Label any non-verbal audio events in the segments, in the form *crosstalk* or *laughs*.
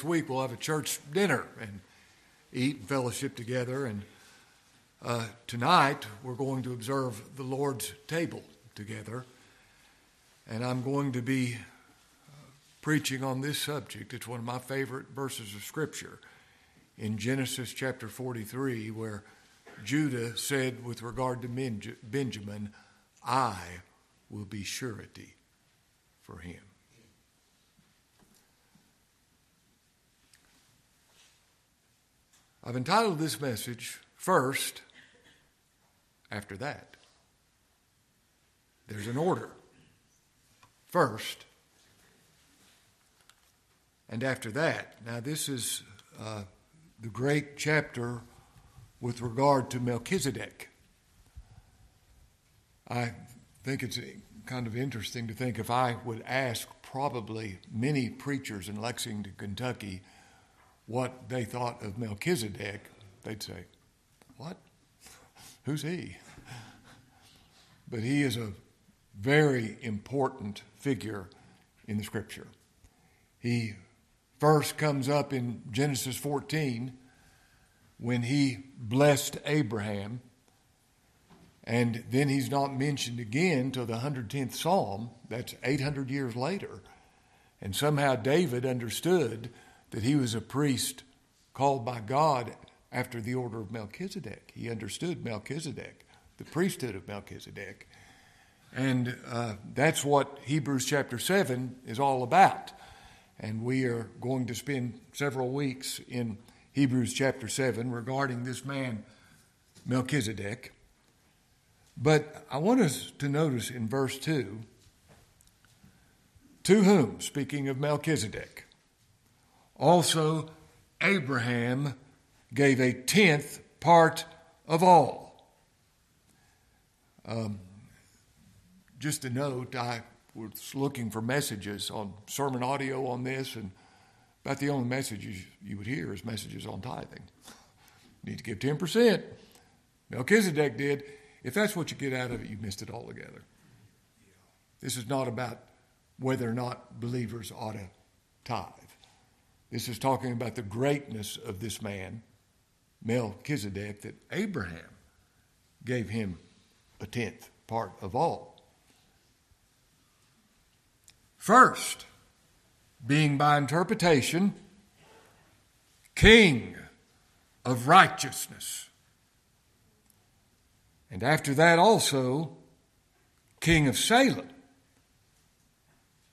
next week we'll have a church dinner and eat and fellowship together. And uh, tonight we're going to observe the Lord's table together. And I'm going to be uh, preaching on this subject. It's one of my favorite verses of Scripture in Genesis chapter 43, where Judah said, with regard to Benjamin, I will be surety for him. I've entitled this message, First, After That. There's an order. First, and after that. Now, this is uh, the great chapter with regard to Melchizedek. I think it's kind of interesting to think if I would ask probably many preachers in Lexington, Kentucky, what they thought of Melchizedek, they'd say, What? Who's he? But he is a very important figure in the scripture. He first comes up in Genesis 14 when he blessed Abraham. And then he's not mentioned again till the 110th Psalm. That's 800 years later. And somehow David understood that he was a priest called by God after the order of Melchizedek. He understood Melchizedek, the priesthood of Melchizedek. And uh, that's what Hebrews chapter 7 is all about. And we are going to spend several weeks in Hebrews chapter 7 regarding this man, Melchizedek. But I want us to notice in verse 2 to whom, speaking of Melchizedek, also Abraham gave a tenth part of all. Um, just a note, I was looking for messages on sermon audio on this, and about the only messages you would hear is messages on tithing. Need to give 10%. Melchizedek did. If that's what you get out of it, you missed it altogether. This is not about whether or not believers ought to tithe. This is talking about the greatness of this man, Melchizedek, that Abraham gave him a tenth part of all. First, being by interpretation, king of righteousness. And after that also, king of Salem,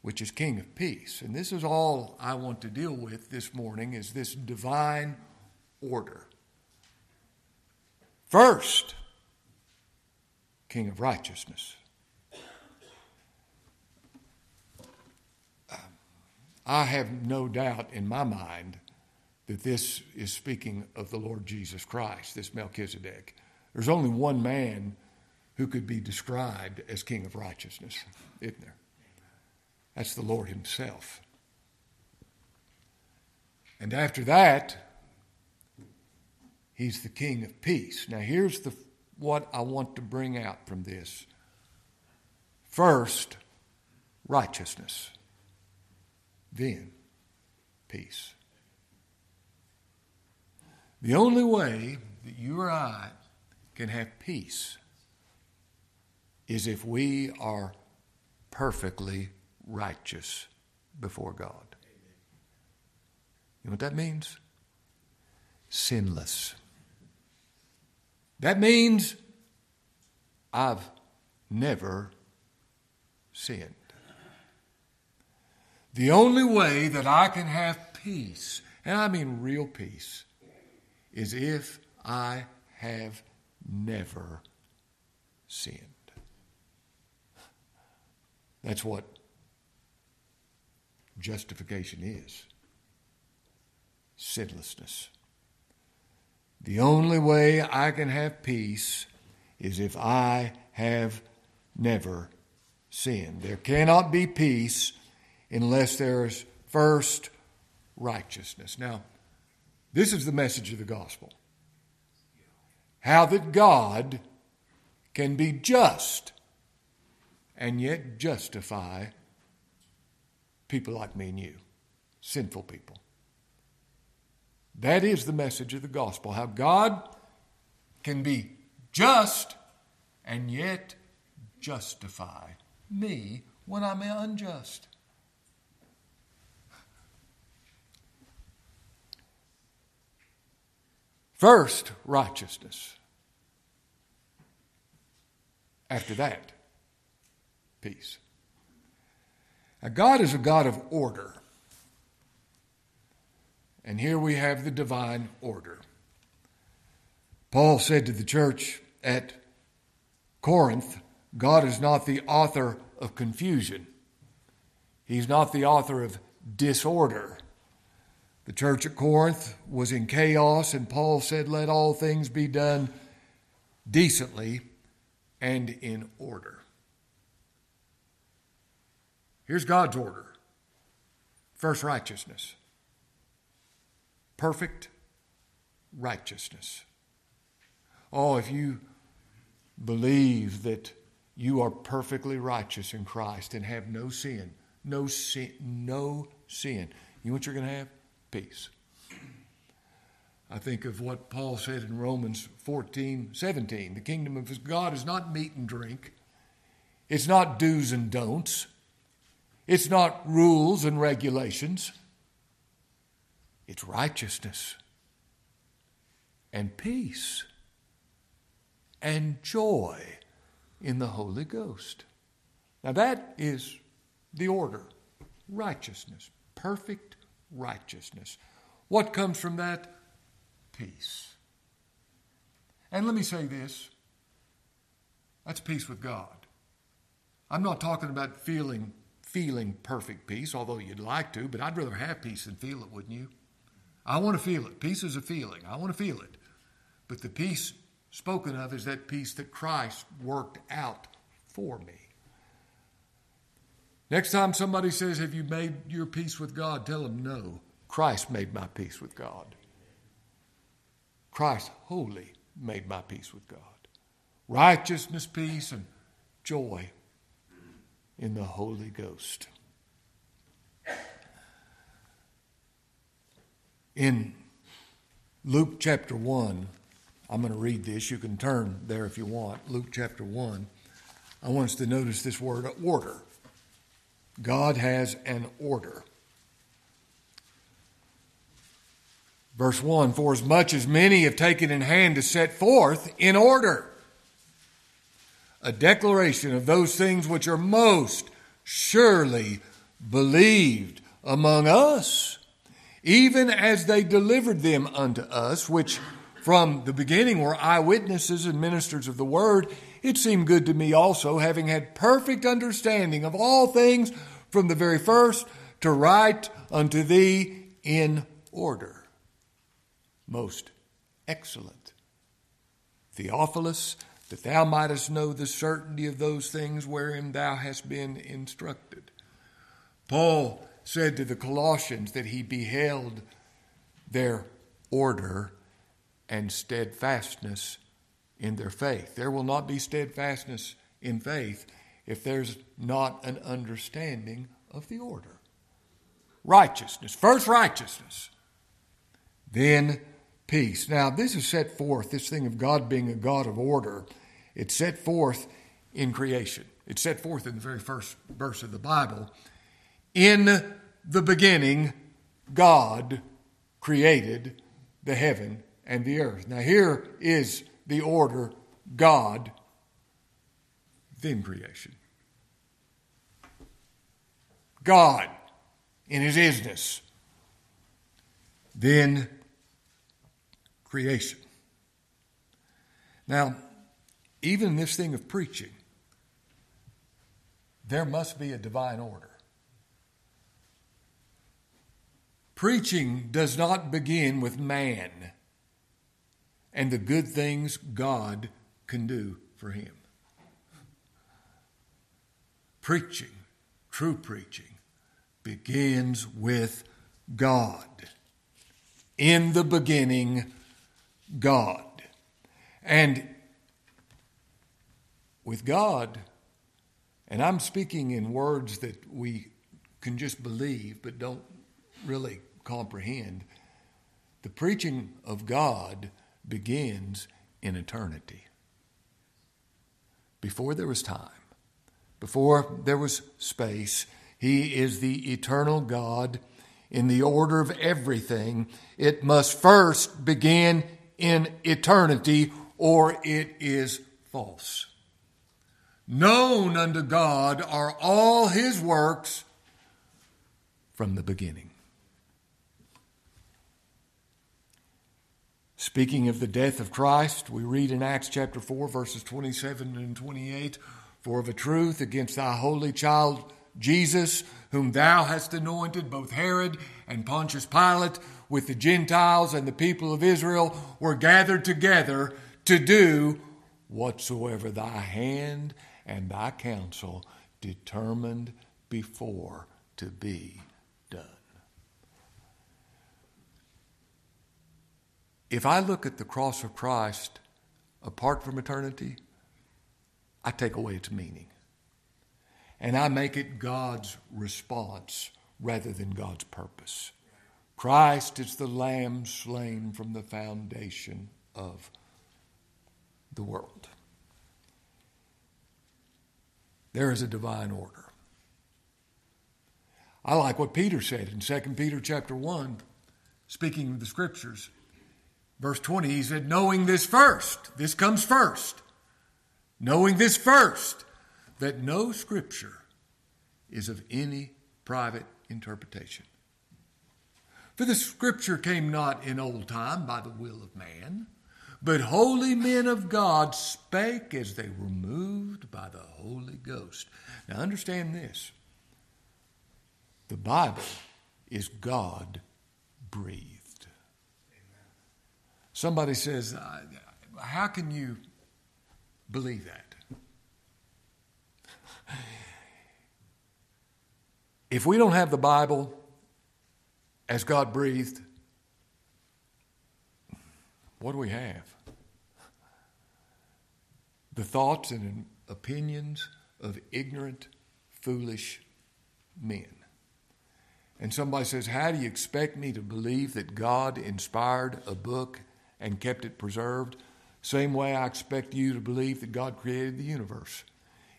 which is king of peace. And this is all I want to deal with this morning is this divine order. First, king of righteousness. Um, I have no doubt in my mind that this is speaking of the Lord Jesus Christ, this Melchizedek. There's only one man who could be described as King of righteousness, isn't there? That's the Lord Himself. And after that, He's the King of peace. Now, here's the, what I want to bring out from this. First, righteousness then peace. The only way that you or I can have peace is if we are perfectly righteous before God. You know what that means? Sinless. That means I've never sinned. The only way that I can have peace, and I mean real peace, is if I have never sinned. That's what justification is sinlessness. The only way I can have peace is if I have never sinned. There cannot be peace unless there is first righteousness. Now, this is the message of the gospel how that God can be just and yet justify people like me and you, sinful people. That is the message of the gospel how God can be just and yet justify me when I'm unjust. First, righteousness. After that, peace. Now, God is a God of order. And here we have the divine order. Paul said to the church at Corinth, God is not the author of confusion. He's not the author of disorder. The church at Corinth was in chaos, and Paul said, Let all things be done decently and in order. Here's God's order first, righteousness. Perfect righteousness. Oh, if you believe that you are perfectly righteous in Christ and have no sin, no sin, no sin, you know what you're going to have? Peace. I think of what Paul said in Romans 14, 17. The kingdom of God is not meat and drink. It's not do's and don'ts. It's not rules and regulations. It's righteousness and peace and joy in the Holy Ghost. Now, that is the order righteousness, perfect righteousness. What comes from that? Peace. And let me say this that's peace with God. I'm not talking about feeling feeling perfect peace, although you'd like to, but I'd rather have peace than feel it, wouldn't you? I want to feel it. Peace is a feeling. I want to feel it. But the peace spoken of is that peace that Christ worked out for me. Next time somebody says, Have you made your peace with God? Tell them, No. Christ made my peace with God. Christ wholly made my peace with God. Righteousness, peace, and joy in the Holy Ghost. In Luke chapter 1, I'm going to read this. You can turn there if you want. Luke chapter 1. I want us to notice this word order. God has an order. Verse 1 For as much as many have taken in hand to set forth in order a declaration of those things which are most surely believed among us, even as they delivered them unto us, which from the beginning were eyewitnesses and ministers of the word, it seemed good to me also, having had perfect understanding of all things from the very first, to write unto thee in order. Most excellent. Theophilus, that thou mightest know the certainty of those things wherein thou hast been instructed. Paul said to the Colossians that he beheld their order and steadfastness in their faith. There will not be steadfastness in faith if there's not an understanding of the order. Righteousness, first righteousness, then peace. Now, this is set forth, this thing of God being a God of order, it's set forth in creation. It's set forth in the very first verse of the Bible. In the beginning, God created the heaven and the earth. Now, here is the order God, then creation. God in his isness, then creation. Now, even in this thing of preaching, there must be a divine order. Preaching does not begin with man and the good things God can do for him. Preaching, true preaching, begins with God. In the beginning, God. And with God, and I'm speaking in words that we can just believe but don't really comprehend. The preaching of God begins in eternity. Before there was time, before there was space, He is the eternal God in the order of everything. It must first begin in eternity, or it is false. Known unto God are all His works from the beginning. Speaking of the death of Christ, we read in Acts chapter 4, verses 27 and 28 For of a truth, against thy holy child Jesus, whom thou hast anointed, both Herod and Pontius Pilate, with the Gentiles and the people of Israel, were gathered together to do whatsoever thy hand and thy counsel determined before to be done. If I look at the cross of Christ apart from eternity, I take away its meaning. And I make it God's response rather than God's purpose. Christ is the lamb slain from the foundation of the world. There is a divine order. I like what Peter said in 2 Peter chapter 1, speaking of the scriptures. Verse 20, he said, knowing this first, this comes first, knowing this first, that no scripture is of any private interpretation. For the scripture came not in old time by the will of man, but holy men of God spake as they were moved by the Holy Ghost. Now understand this the Bible is God breathed. Somebody says, How can you believe that? If we don't have the Bible as God breathed, what do we have? The thoughts and opinions of ignorant, foolish men. And somebody says, How do you expect me to believe that God inspired a book and kept it preserved. Same way I expect you to believe that God created the universe.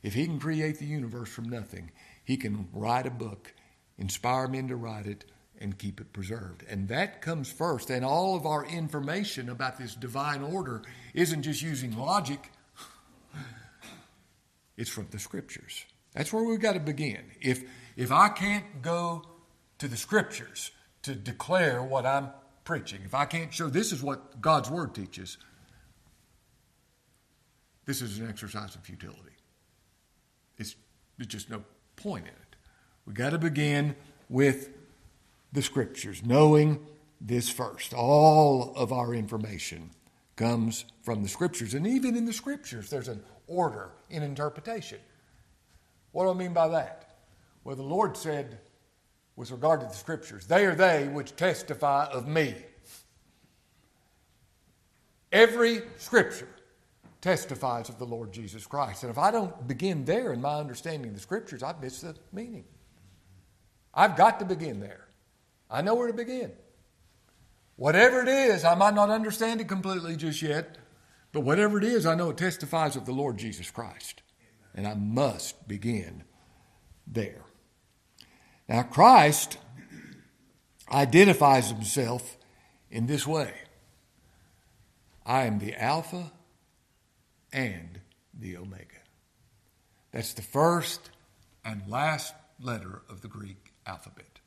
If He can create the universe from nothing, He can write a book, inspire men to write it, and keep it preserved. And that comes first. And all of our information about this divine order isn't just using logic, *laughs* it's from the scriptures. That's where we've got to begin. If, if I can't go to the scriptures to declare what I'm preaching, if I can't show this is what God's Word teaches, this is an exercise of futility. It's, there's just no point in it. We've got to begin with the Scriptures, knowing this first. All of our information comes from the Scriptures. And even in the Scriptures, there's an order in interpretation. What do I mean by that? Well, the Lord said, with regard to the scriptures. They are they which testify of me. Every scripture testifies of the Lord Jesus Christ. And if I don't begin there in my understanding of the scriptures, I miss the meaning. I've got to begin there. I know where to begin. Whatever it is, I might not understand it completely just yet, but whatever it is, I know it testifies of the Lord Jesus Christ. And I must begin there. Now, Christ identifies himself in this way I am the Alpha and the Omega. That's the first and last letter of the Greek alphabet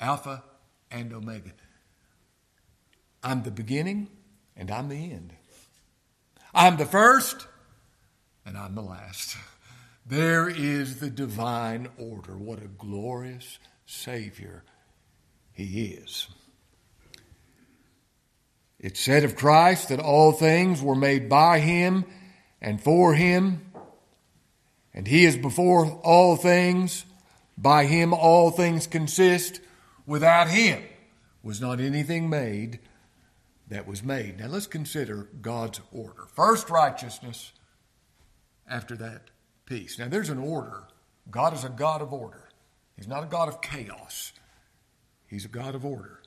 Alpha and Omega. I'm the beginning and I'm the end. I'm the first and I'm the last. There is the divine order. What a glorious Savior He is. It said of Christ that all things were made by Him and for Him, and He is before all things. By Him all things consist. Without Him was not anything made that was made. Now let's consider God's order. First, righteousness. After that, peace. Now, there's an order. God is a God of order, He's not a God of chaos, He's a God of order.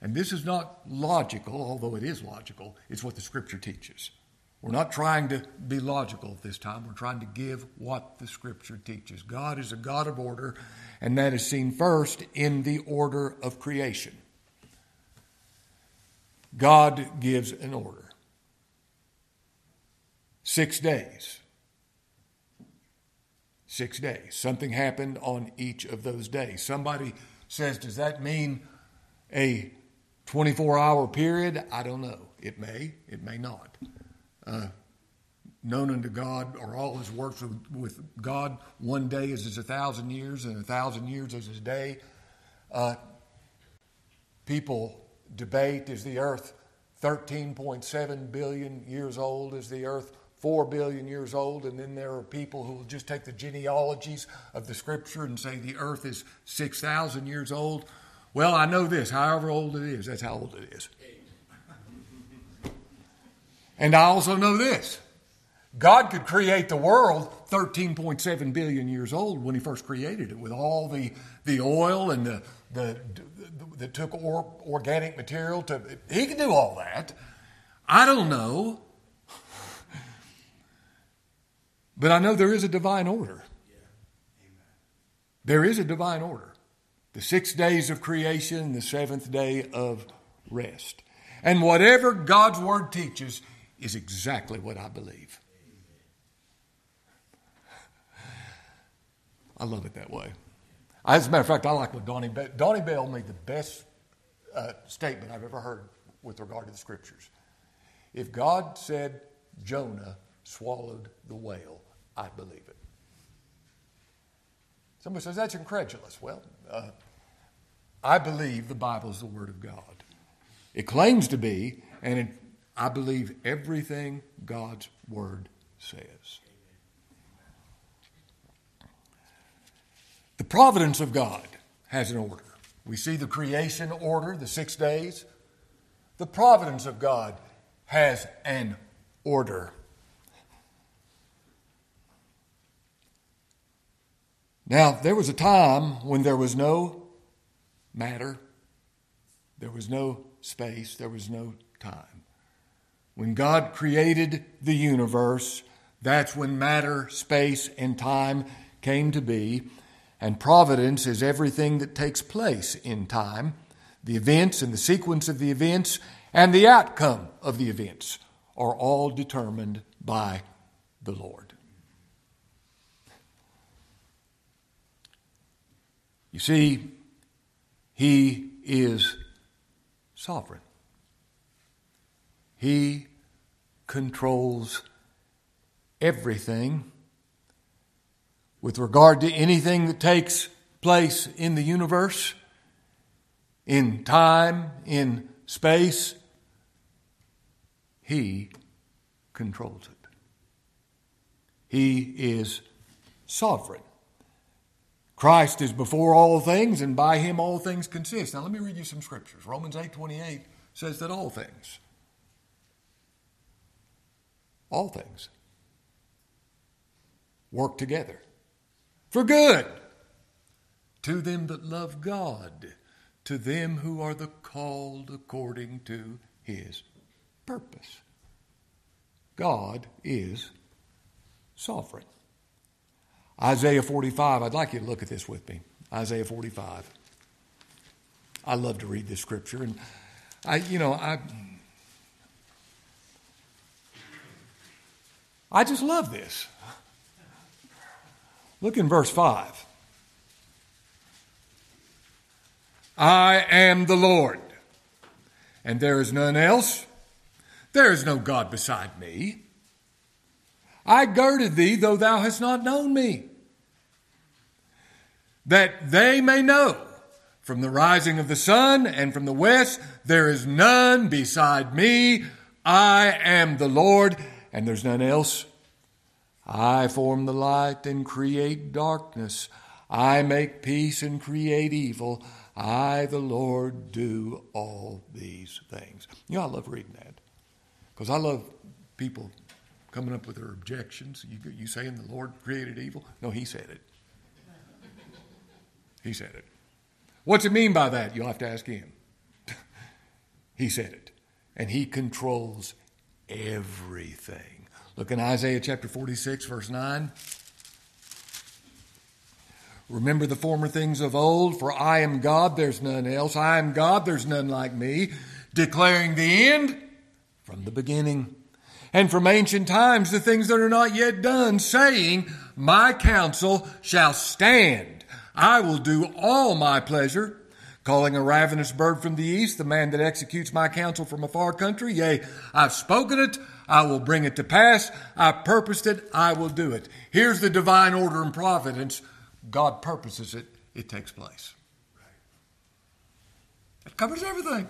And this is not logical, although it is logical. It's what the Scripture teaches. We're not trying to be logical at this time. We're trying to give what the Scripture teaches. God is a God of order, and that is seen first in the order of creation. God gives an order. Six days. Six days. Something happened on each of those days. Somebody says, Does that mean a 24 hour period? I don't know. It may, it may not. Uh, known unto God or all his works with, with, God, one day is as a thousand years, and a thousand years is a day. Uh, people debate is the earth 13.7 billion years old? Is the earth 4 billion years old? And then there are people who will just take the genealogies of the scripture and say the earth is 6,000 years old. Well, I know this however old it is, that's how old it is. And I also know this God could create the world 13.7 billion years old when He first created it with all the, the oil and the, the, the that took or, organic material to. He could do all that. I don't know. But I know there is a divine order. There is a divine order. The six days of creation, the seventh day of rest. And whatever God's word teaches is exactly what I believe. I love it that way. As a matter of fact, I like what Donnie Bell, Donnie Bell made the best uh, statement I've ever heard with regard to the scriptures. If God said Jonah swallowed the whale, I believe it. Somebody says that's incredulous. Well, uh, I believe the Bible is the Word of God. It claims to be, and it, I believe everything God's Word says. The providence of God has an order. We see the creation order, the six days. The providence of God has an order. Now, there was a time when there was no matter, there was no space, there was no time. When God created the universe, that's when matter, space, and time came to be. And providence is everything that takes place in time, the events and the sequence of the events and the outcome of the events are all determined by the Lord. You see, He is sovereign. He controls everything with regard to anything that takes place in the universe, in time, in space, He controls it. He is sovereign. Christ is before all things, and by him all things consist. Now let me read you some scriptures. Romans 8 28 says that all things, all things, work together for good to them that love God, to them who are the called according to his purpose. God is sovereign. Isaiah 45, I'd like you to look at this with me. Isaiah 45. I love to read this scripture, and I, you know, I, I just love this. Look in verse 5. I am the Lord, and there is none else. There is no God beside me. I girded thee, though thou hast not known me, that they may know from the rising of the sun and from the west, there is none beside me. I am the Lord, and there's none else. I form the light and create darkness. I make peace and create evil. I, the Lord, do all these things. You know, I love reading that because I love people coming up with their objections. You, you saying the Lord created evil? No, He said it. He said it. What's it mean by that? You'll have to ask Him. *laughs* He said it. And He controls everything. Look in Isaiah chapter 46, verse 9. Remember the former things of old, for I am God, there's none else. I am God, there's none like me, declaring the end from the beginning. And from ancient times the things that are not yet done, saying, My counsel shall stand. I will do all my pleasure calling a ravenous bird from the east, the man that executes my counsel from a far country. Yea, I've spoken it, I will bring it to pass. I purposed it, I will do it. Here's the divine order and providence. God purposes it, it takes place. It covers everything.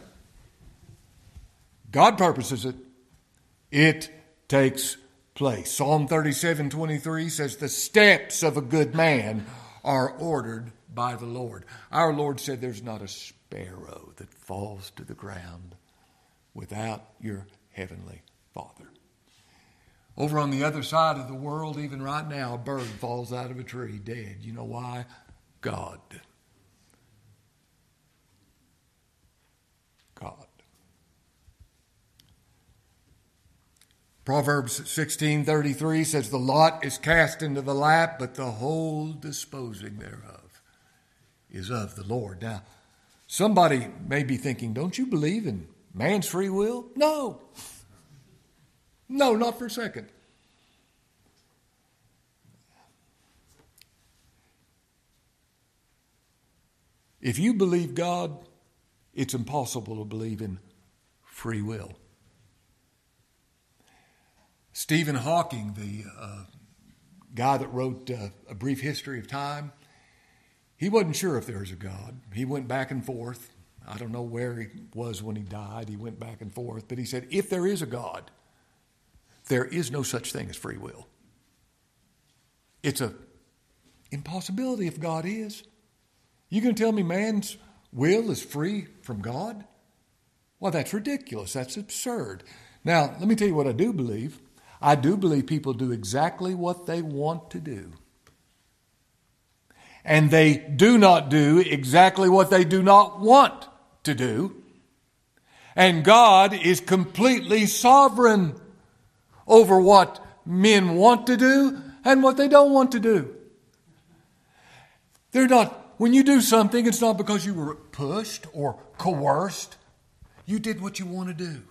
God purposes it, it takes place. Psalm 37 23 says, The steps of a good man are ordered by the Lord. Our Lord said, There's not a sparrow that falls to the ground without your heavenly Father. Over on the other side of the world, even right now, a bird falls out of a tree dead. You know why? God. God. Proverbs 16:33 says the lot is cast into the lap but the whole disposing thereof is of the Lord. Now, somebody may be thinking, don't you believe in man's free will? No. No, not for a second. If you believe God, it's impossible to believe in free will. Stephen Hawking, the uh, guy that wrote uh, A Brief History of Time, he wasn't sure if there was a God. He went back and forth. I don't know where he was when he died. He went back and forth. But he said, if there is a God, there is no such thing as free will. It's a impossibility if God is. You to tell me man's will is free from God? Well, that's ridiculous. That's absurd. Now, let me tell you what I do believe. I do believe people do exactly what they want to do and they do not do exactly what they do not want to do. And God is completely sovereign over what men want to do and what they don't want to do. They're not, when you do something, it's not because you were pushed or coerced. You did what you want to do.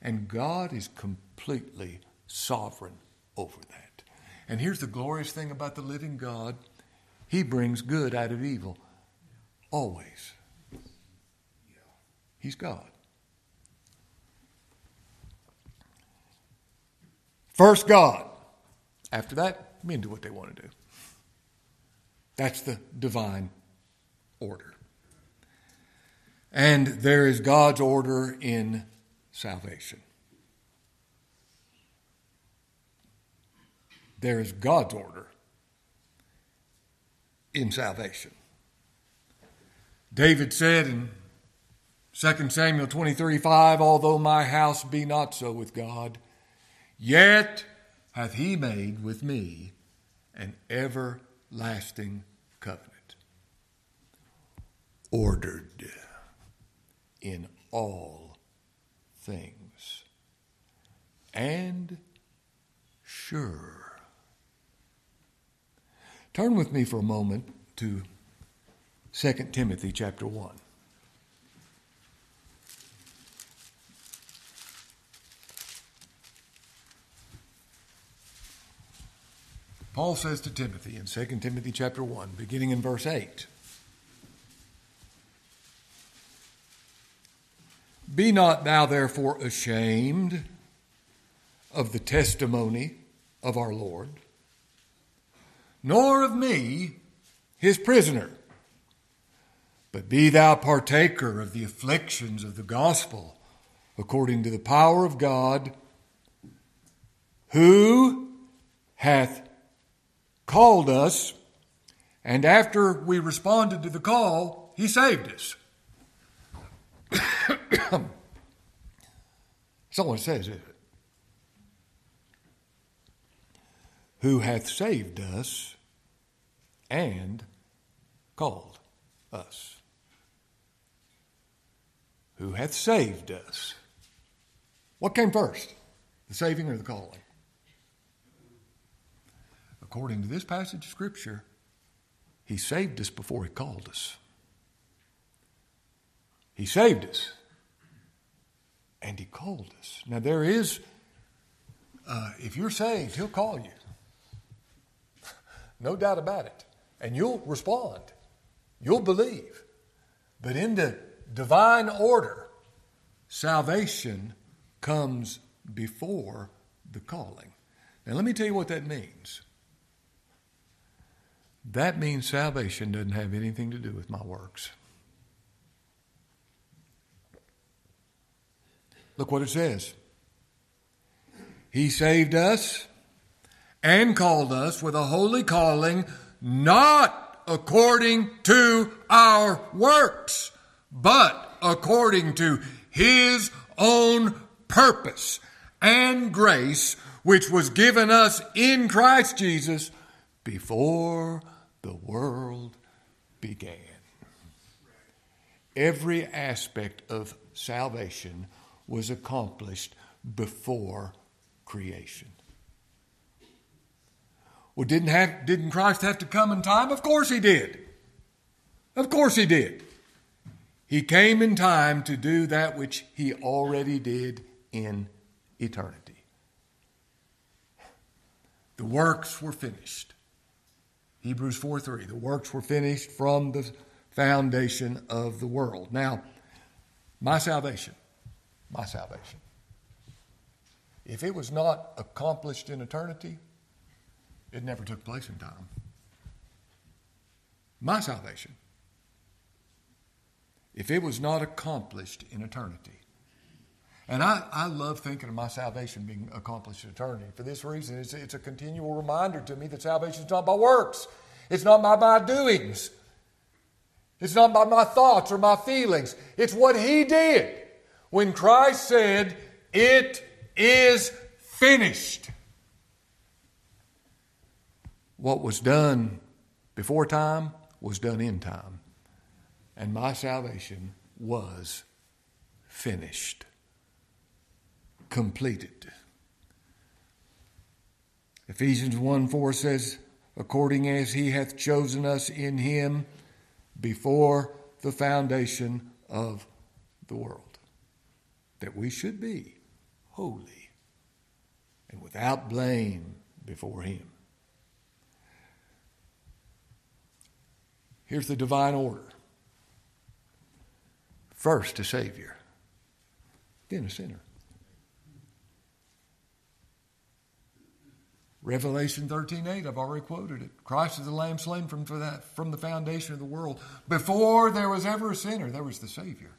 And God is completely sovereign over that. And here's the glorious thing about the living God he brings good out of evil. Always. He's God. First God. After that, men do what they want to do. That's the divine order. And there is God's order in salvation. There is God's order in salvation. David said in 2 Samuel 23 5, Although my house be not so with God, yet hath he made with me an everlasting covenant, ordered in all things, and sure. Turn with me for a moment to 2 Timothy chapter 1. Paul says to Timothy in 2 Timothy chapter 1, beginning in verse 8 Be not thou therefore ashamed of the testimony of our Lord nor of me, his prisoner. But be thou partaker of the afflictions of the gospel, according to the power of God, who hath called us, and after we responded to the call, he saved us. *coughs* Someone says who hath saved us and called us. who hath saved us. What came first, the saving or the calling? According to this passage of Scripture, He saved us before He called us. He saved us and He called us. Now, there is, uh, if you're saved, He'll call you. No doubt about it. And you'll respond, you'll believe. But in the divine order, salvation comes before the calling. Now, let me tell you what that means. That means salvation doesn't have anything to do with my works. Look what it says. He saved us and called us with a holy calling, not according to our works, but according to His own purpose and grace, which was given us in Christ Jesus before the world began. Every aspect of salvation was accomplished before creation. Well, didn't, have, didn't Christ have to come in time? Of course he did. Of course he did. He came in time to do that which he already did in eternity. The works were finished. Hebrews 4 3. The works were finished from the foundation of the world. Now, my salvation, my salvation, if it was not accomplished in eternity, it never took place in time. My salvation, if it was not accomplished in eternity, and I, I love thinking of my salvation being accomplished in eternity. For this reason, it's, it's a continual reminder to me that salvation is not by works, it's not by my doings, it's not by my thoughts or my feelings. It's what He did when Christ said, It is finished. What was done before time was done in time. And my salvation was finished completed. Ephesians 1 4 says, According as he hath chosen us in him before the foundation of the world, that we should be holy and without blame before him. Here's the divine order first, a Savior, then a sinner. Revelation 13 8, I've already quoted it. Christ is the Lamb slain from, that, from the foundation of the world. Before there was ever a sinner, there was the Savior.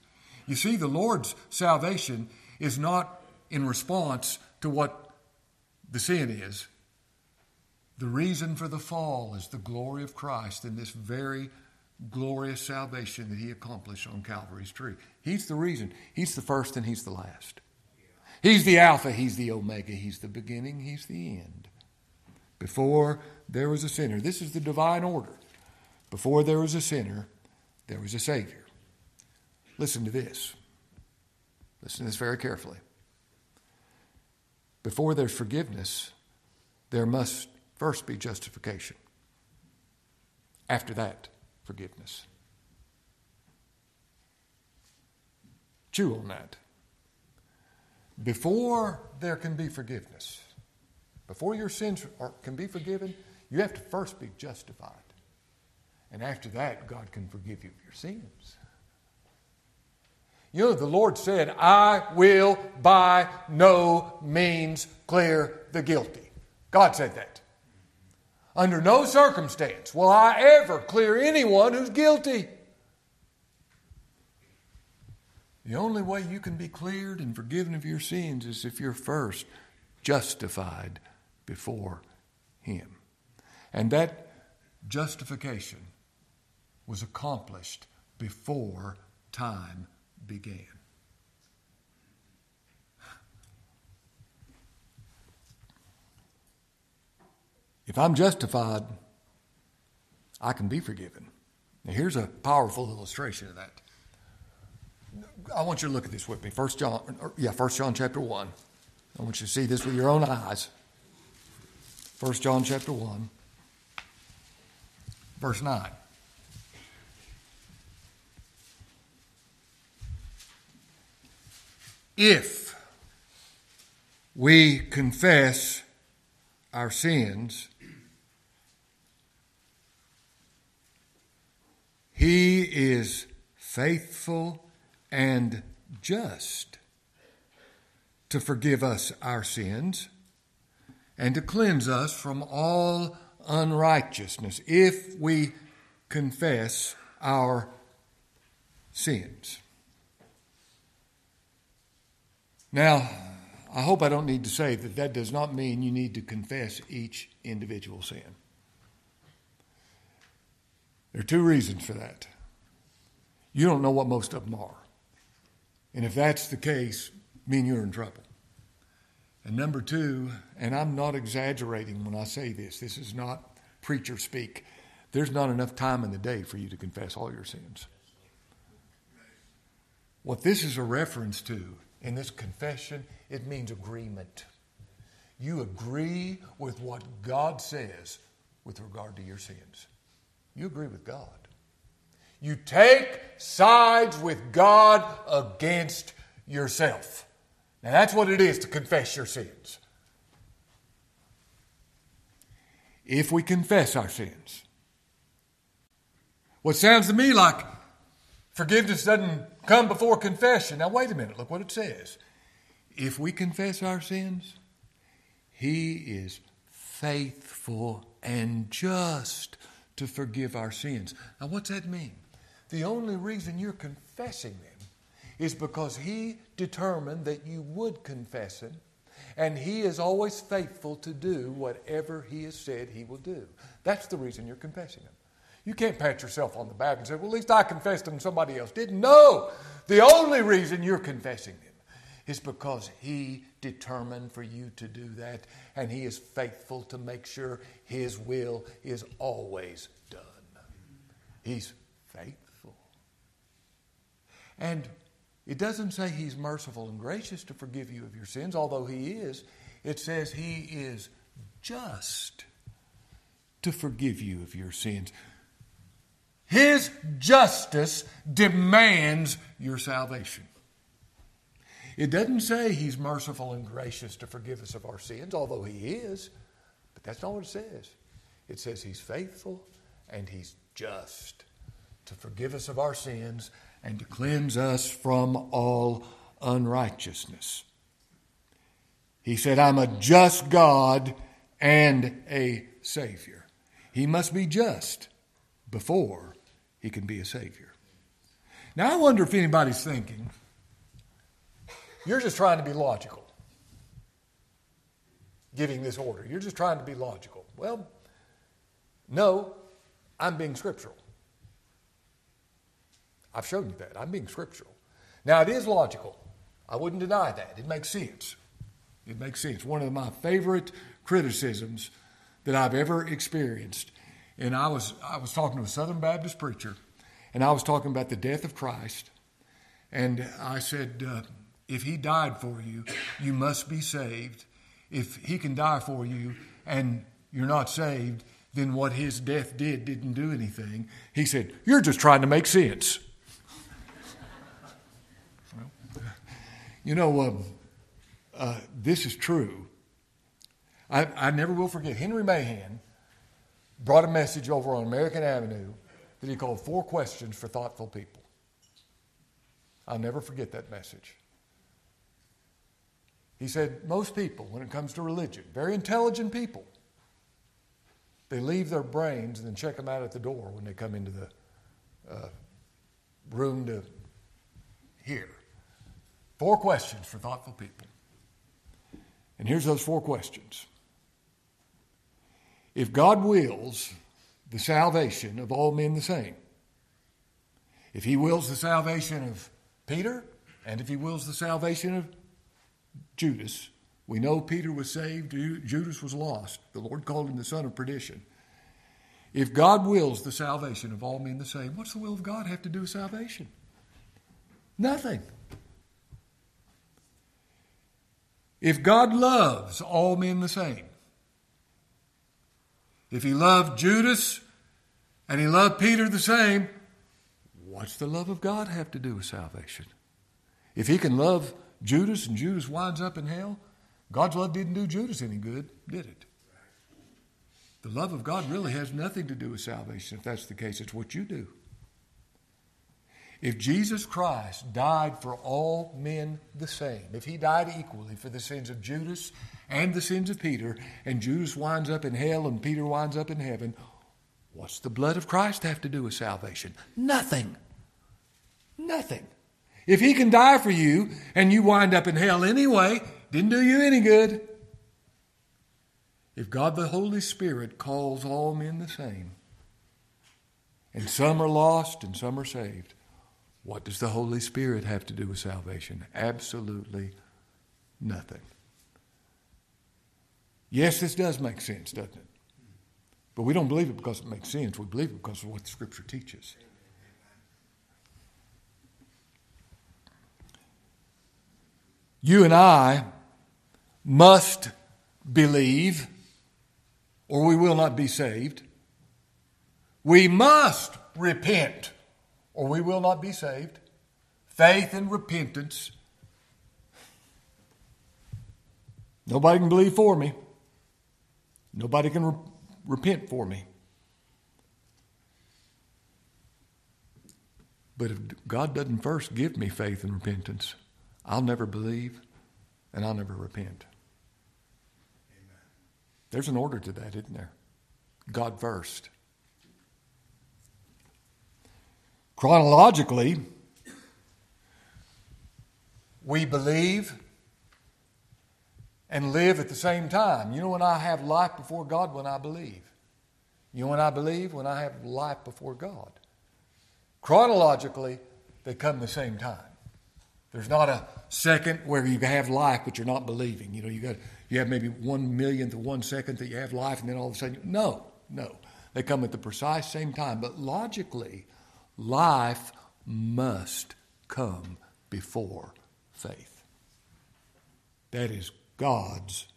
You see, the Lord's salvation is not in response to what the sin is. The reason for the fall is the glory of Christ in this very glorious salvation that He accomplished on Calvary's tree. He's the reason. He's the first and He's the last. He's the Alpha, He's the Omega, He's the beginning, He's the end. Before there was a sinner, this is the divine order. Before there was a sinner, there was a Savior. Listen to this. Listen to this very carefully. Before there's forgiveness, there must first be justification. After that, forgiveness. Chew on that. Before there can be forgiveness, before your sins are, can be forgiven, you have to first be justified. And after that, God can forgive you of your sins. You know, the Lord said, I will by no means clear the guilty. God said that. Under no circumstance will I ever clear anyone who's guilty. The only way you can be cleared and forgiven of your sins is if you're first justified before Him. And that justification was accomplished before time began. If I'm justified, I can be forgiven. Now, here's a powerful illustration of that. I want you to look at this with me. First John, yeah, First John chapter one. I want you to see this with your own eyes. First John chapter one, verse nine. If we confess our sins, He is faithful and just to forgive us our sins and to cleanse us from all unrighteousness if we confess our sins. Now, I hope I don't need to say that that does not mean you need to confess each individual sin. There are two reasons for that. You don't know what most of them are. And if that's the case, mean you're in trouble. And number two, and I'm not exaggerating when I say this, this is not preacher speak. There's not enough time in the day for you to confess all your sins. What this is a reference to in this confession, it means agreement. You agree with what God says with regard to your sins. You agree with God. You take sides with God against yourself. Now, that's what it is to confess your sins. If we confess our sins, what sounds to me like forgiveness doesn't come before confession. Now, wait a minute. Look what it says. If we confess our sins, He is faithful and just to forgive our sins. Now, what's that mean? The only reason you're confessing them is because He determined that you would confess them, and He is always faithful to do whatever He has said He will do. That's the reason you're confessing them. You can't pat yourself on the back and say, well, at least I confessed them, somebody else didn't. No! The only reason you're confessing them is because He determined for you to do that, and He is faithful to make sure His will is always done. He's faithful. And it doesn't say He's merciful and gracious to forgive you of your sins, although He is. It says He is just to forgive you of your sins. His justice demands your salvation. It doesn't say He's merciful and gracious to forgive us of our sins, although He is, but that's not what it says. It says He's faithful and He's just to forgive us of our sins and to cleanse us from all unrighteousness. He said, I'm a just God and a Savior. He must be just before he can be a Savior. Now, I wonder if anybody's thinking, you're just trying to be logical, giving this order. You're just trying to be logical. Well, no, I'm being scriptural. I've shown you that. I'm being scriptural. Now, it is logical. I wouldn't deny that. It makes sense. It makes sense. One of my favorite criticisms that I've ever experienced and I was I was talking to a Southern Baptist preacher, and I was talking about the death of Christ, and I said, uh, if He died for you, you must be saved. If He can die for you and you're not saved, then what His death did didn't do anything. He said, you're just trying to make sense. well, you know, um, uh, this is true. I, I never will forget Henry Mahan brought a message over on American Avenue that he called Four Questions for Thoughtful People. I'll never forget that message. He said, Most people, when it comes to religion, very intelligent people, they leave their brains and then check them out at the door when they come into the uh, room to hear. Four questions for thoughtful people. And here's those four questions if God wills the salvation of all men the same, if He wills the salvation of Peter, and if He wills the salvation of Judas, we know Peter was saved, Judas was lost. The Lord called him the son of perdition. If God wills the salvation of all men the same, what's the will of God have to do with salvation? Nothing. If God loves all men the same, if he loved Judas and he loved Peter the same, what's the love of God have to do with salvation? If he can love Judas and Judas winds up in hell, God's love didn't do Judas any good, did it? The love of God really has nothing to do with salvation. If that's the case, it's what you do. If Jesus Christ died for all men the same, if he died equally for the sins of Judas and the sins of Peter, and Judas winds up in hell and Peter winds up in heaven, what's the blood of Christ have to do with salvation? Nothing. Nothing. If he can die for you and you wind up in hell anyway, didn't do you any good. If God the Holy Spirit calls all men the same, and some are lost and some are saved, what does the Holy Spirit have to do with salvation? Absolutely nothing. Yes, this does make sense, doesn't it? But we don't believe it because it makes sense. We believe it because of what the Scripture teaches. You and I must believe, or we will not be saved. We must repent, or we will not be saved. Faith and repentance. Nobody can believe for me. Nobody can re- repent for me. But if God doesn't first give me faith and repentance, I'll never believe and I'll never repent. Amen. There's an order to that, isn't there? God first. Chronologically, we believe and live at the same time. You know when I have life before God? When I believe. You know when I believe? When I have life before God. Chronologically, they come the same time. There's not a second where you have life, but you're not believing. You know, you got you have maybe one millionth of one second that you have life, and then all of a sudden, no, no. They come at the precise same time. But logically, life must come before faith. That is God's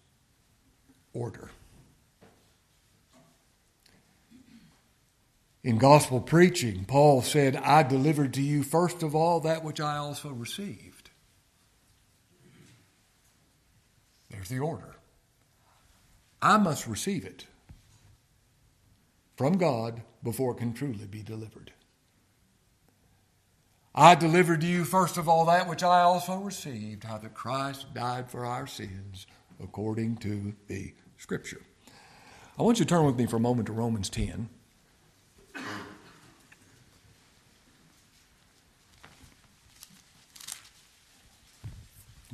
order. In gospel preaching, Paul said, I delivered to you first of all that which I also received. There's the order. I must receive it from God before it can truly be delivered. I delivered to you first of all that which I also received, how that Christ died for our sins according to the Scripture. I want you to turn with me for a moment to Romans 10.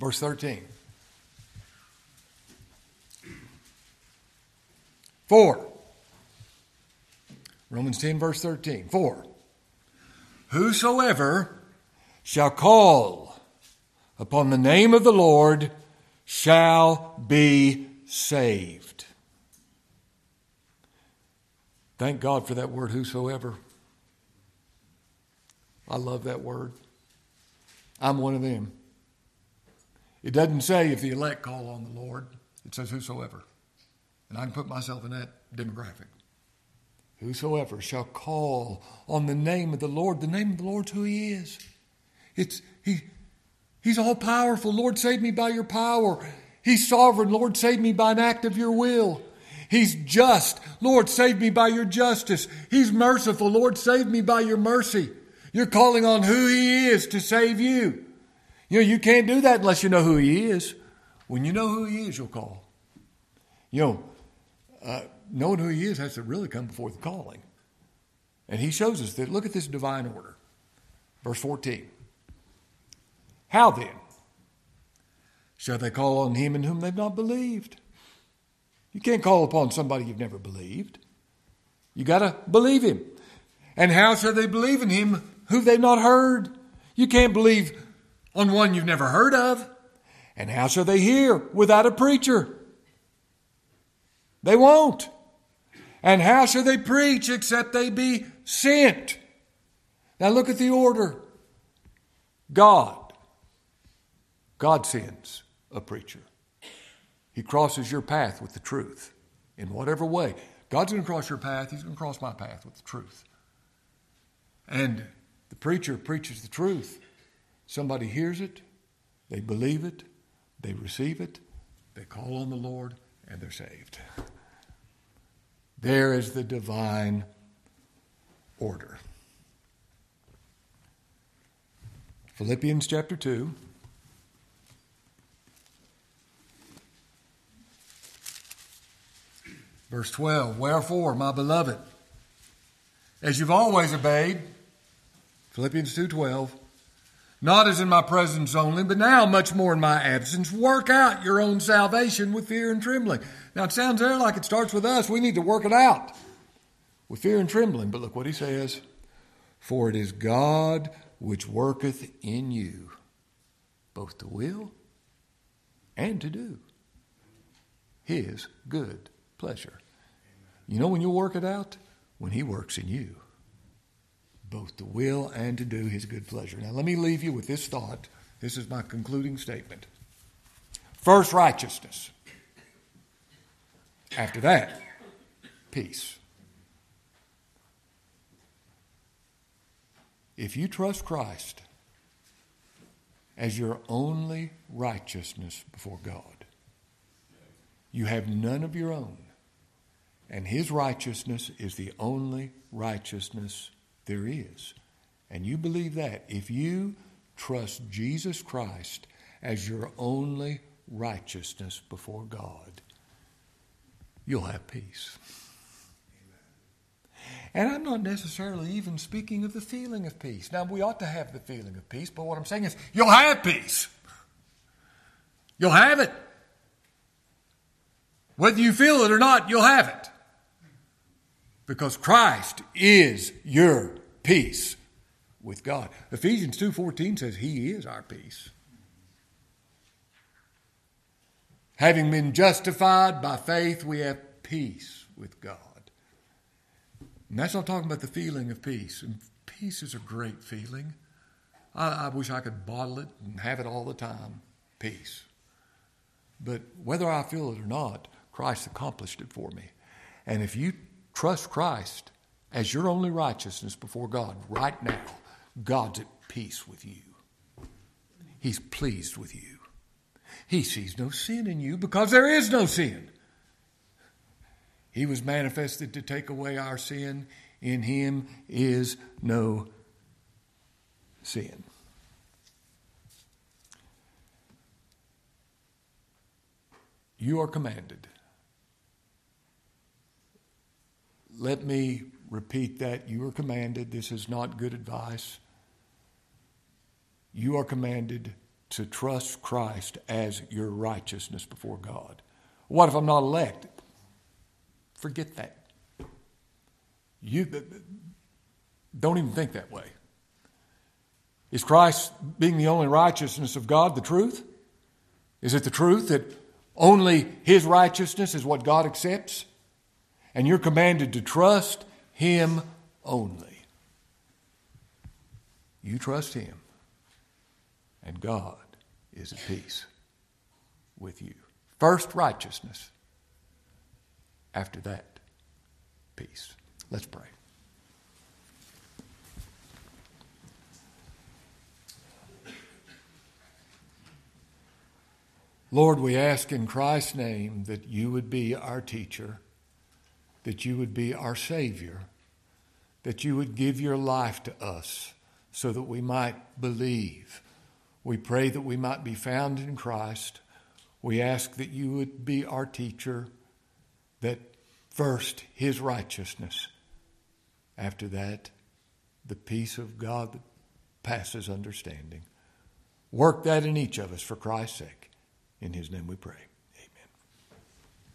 Verse 13. 4. Romans 10, verse 13. 4. Whosoever shall call upon the name of the Lord shall be saved. Thank God for that word, whosoever. I love that word. I'm one of them. It doesn't say if the elect call on the Lord, it says whosoever. And I can put myself in that demographic. Whosoever shall call on the name of the Lord, the name of the Lord's who He is. It's He He's all powerful. Lord, save me by your power. He's sovereign. Lord, save me by an act of your will. He's just. Lord, save me by your justice. He's merciful. Lord, save me by your mercy. You're calling on who He is to save you. You know, you can't do that unless you know who He is. When you know who He is, you'll call. You know, uh, knowing who He is has to really come before the calling. And He shows us that. Look at this divine order. Verse 14. How then shall they call on Him in whom they've not believed? You can't call upon somebody you've never believed. You got to believe Him. And how shall they believe in Him who they've not heard? You can't believe on one you've never heard of. And how shall they hear without a preacher? They won't. And how shall they preach except they be sent? Now look at the order God, God sends a preacher. He crosses your path with the truth in whatever way. God's going to cross your path, He's going to cross my path with the truth. And the preacher preaches the truth. Somebody hears it, they believe it, they receive it, they call on the Lord, and they're saved. There is the divine order. Philippians chapter 2. Verse 12 Wherefore, my beloved, as you've always obeyed, Philippians 2:12, not as in my presence only, but now much more in my absence, work out your own salvation with fear and trembling. Now it sounds there like it starts with us. We need to work it out with fear and trembling. But look what he says. For it is God which worketh in you both to will and to do his good pleasure. You know when you'll work it out? When he works in you, both to will and to do his good pleasure. Now let me leave you with this thought. This is my concluding statement. First, righteousness. After that, peace. If you trust Christ as your only righteousness before God, you have none of your own, and His righteousness is the only righteousness there is. And you believe that. If you trust Jesus Christ as your only righteousness before God, you'll have peace. And I'm not necessarily even speaking of the feeling of peace. Now, we ought to have the feeling of peace, but what I'm saying is you'll have peace. You'll have it. Whether you feel it or not, you'll have it. Because Christ is your peace with God. Ephesians 2:14 says he is our peace. Having been justified by faith, we have peace with God. And that's not talking about the feeling of peace. And peace is a great feeling. I, I wish I could bottle it and have it all the time. Peace. But whether I feel it or not, Christ accomplished it for me. And if you trust Christ as your only righteousness before God right now, God's at peace with you. He's pleased with you. He sees no sin in you because there is no sin. He was manifested to take away our sin. In him is no sin. You are commanded. Let me repeat that. You are commanded. This is not good advice. You are commanded to trust Christ as your righteousness before God. What if I'm not elected? Forget that. You don't even think that way. Is Christ being the only righteousness of God the truth? Is it the truth that only His righteousness is what God accepts? And you're commanded to trust Him only. You trust Him, and God is at peace with you. First, righteousness. After that, peace. Let's pray. Lord, we ask in Christ's name that you would be our teacher, that you would be our Savior, that you would give your life to us so that we might believe. We pray that we might be found in Christ. We ask that you would be our teacher that first his righteousness, after that, the peace of God that passes understanding. Work that in each of us for Christ's sake. In his name we pray.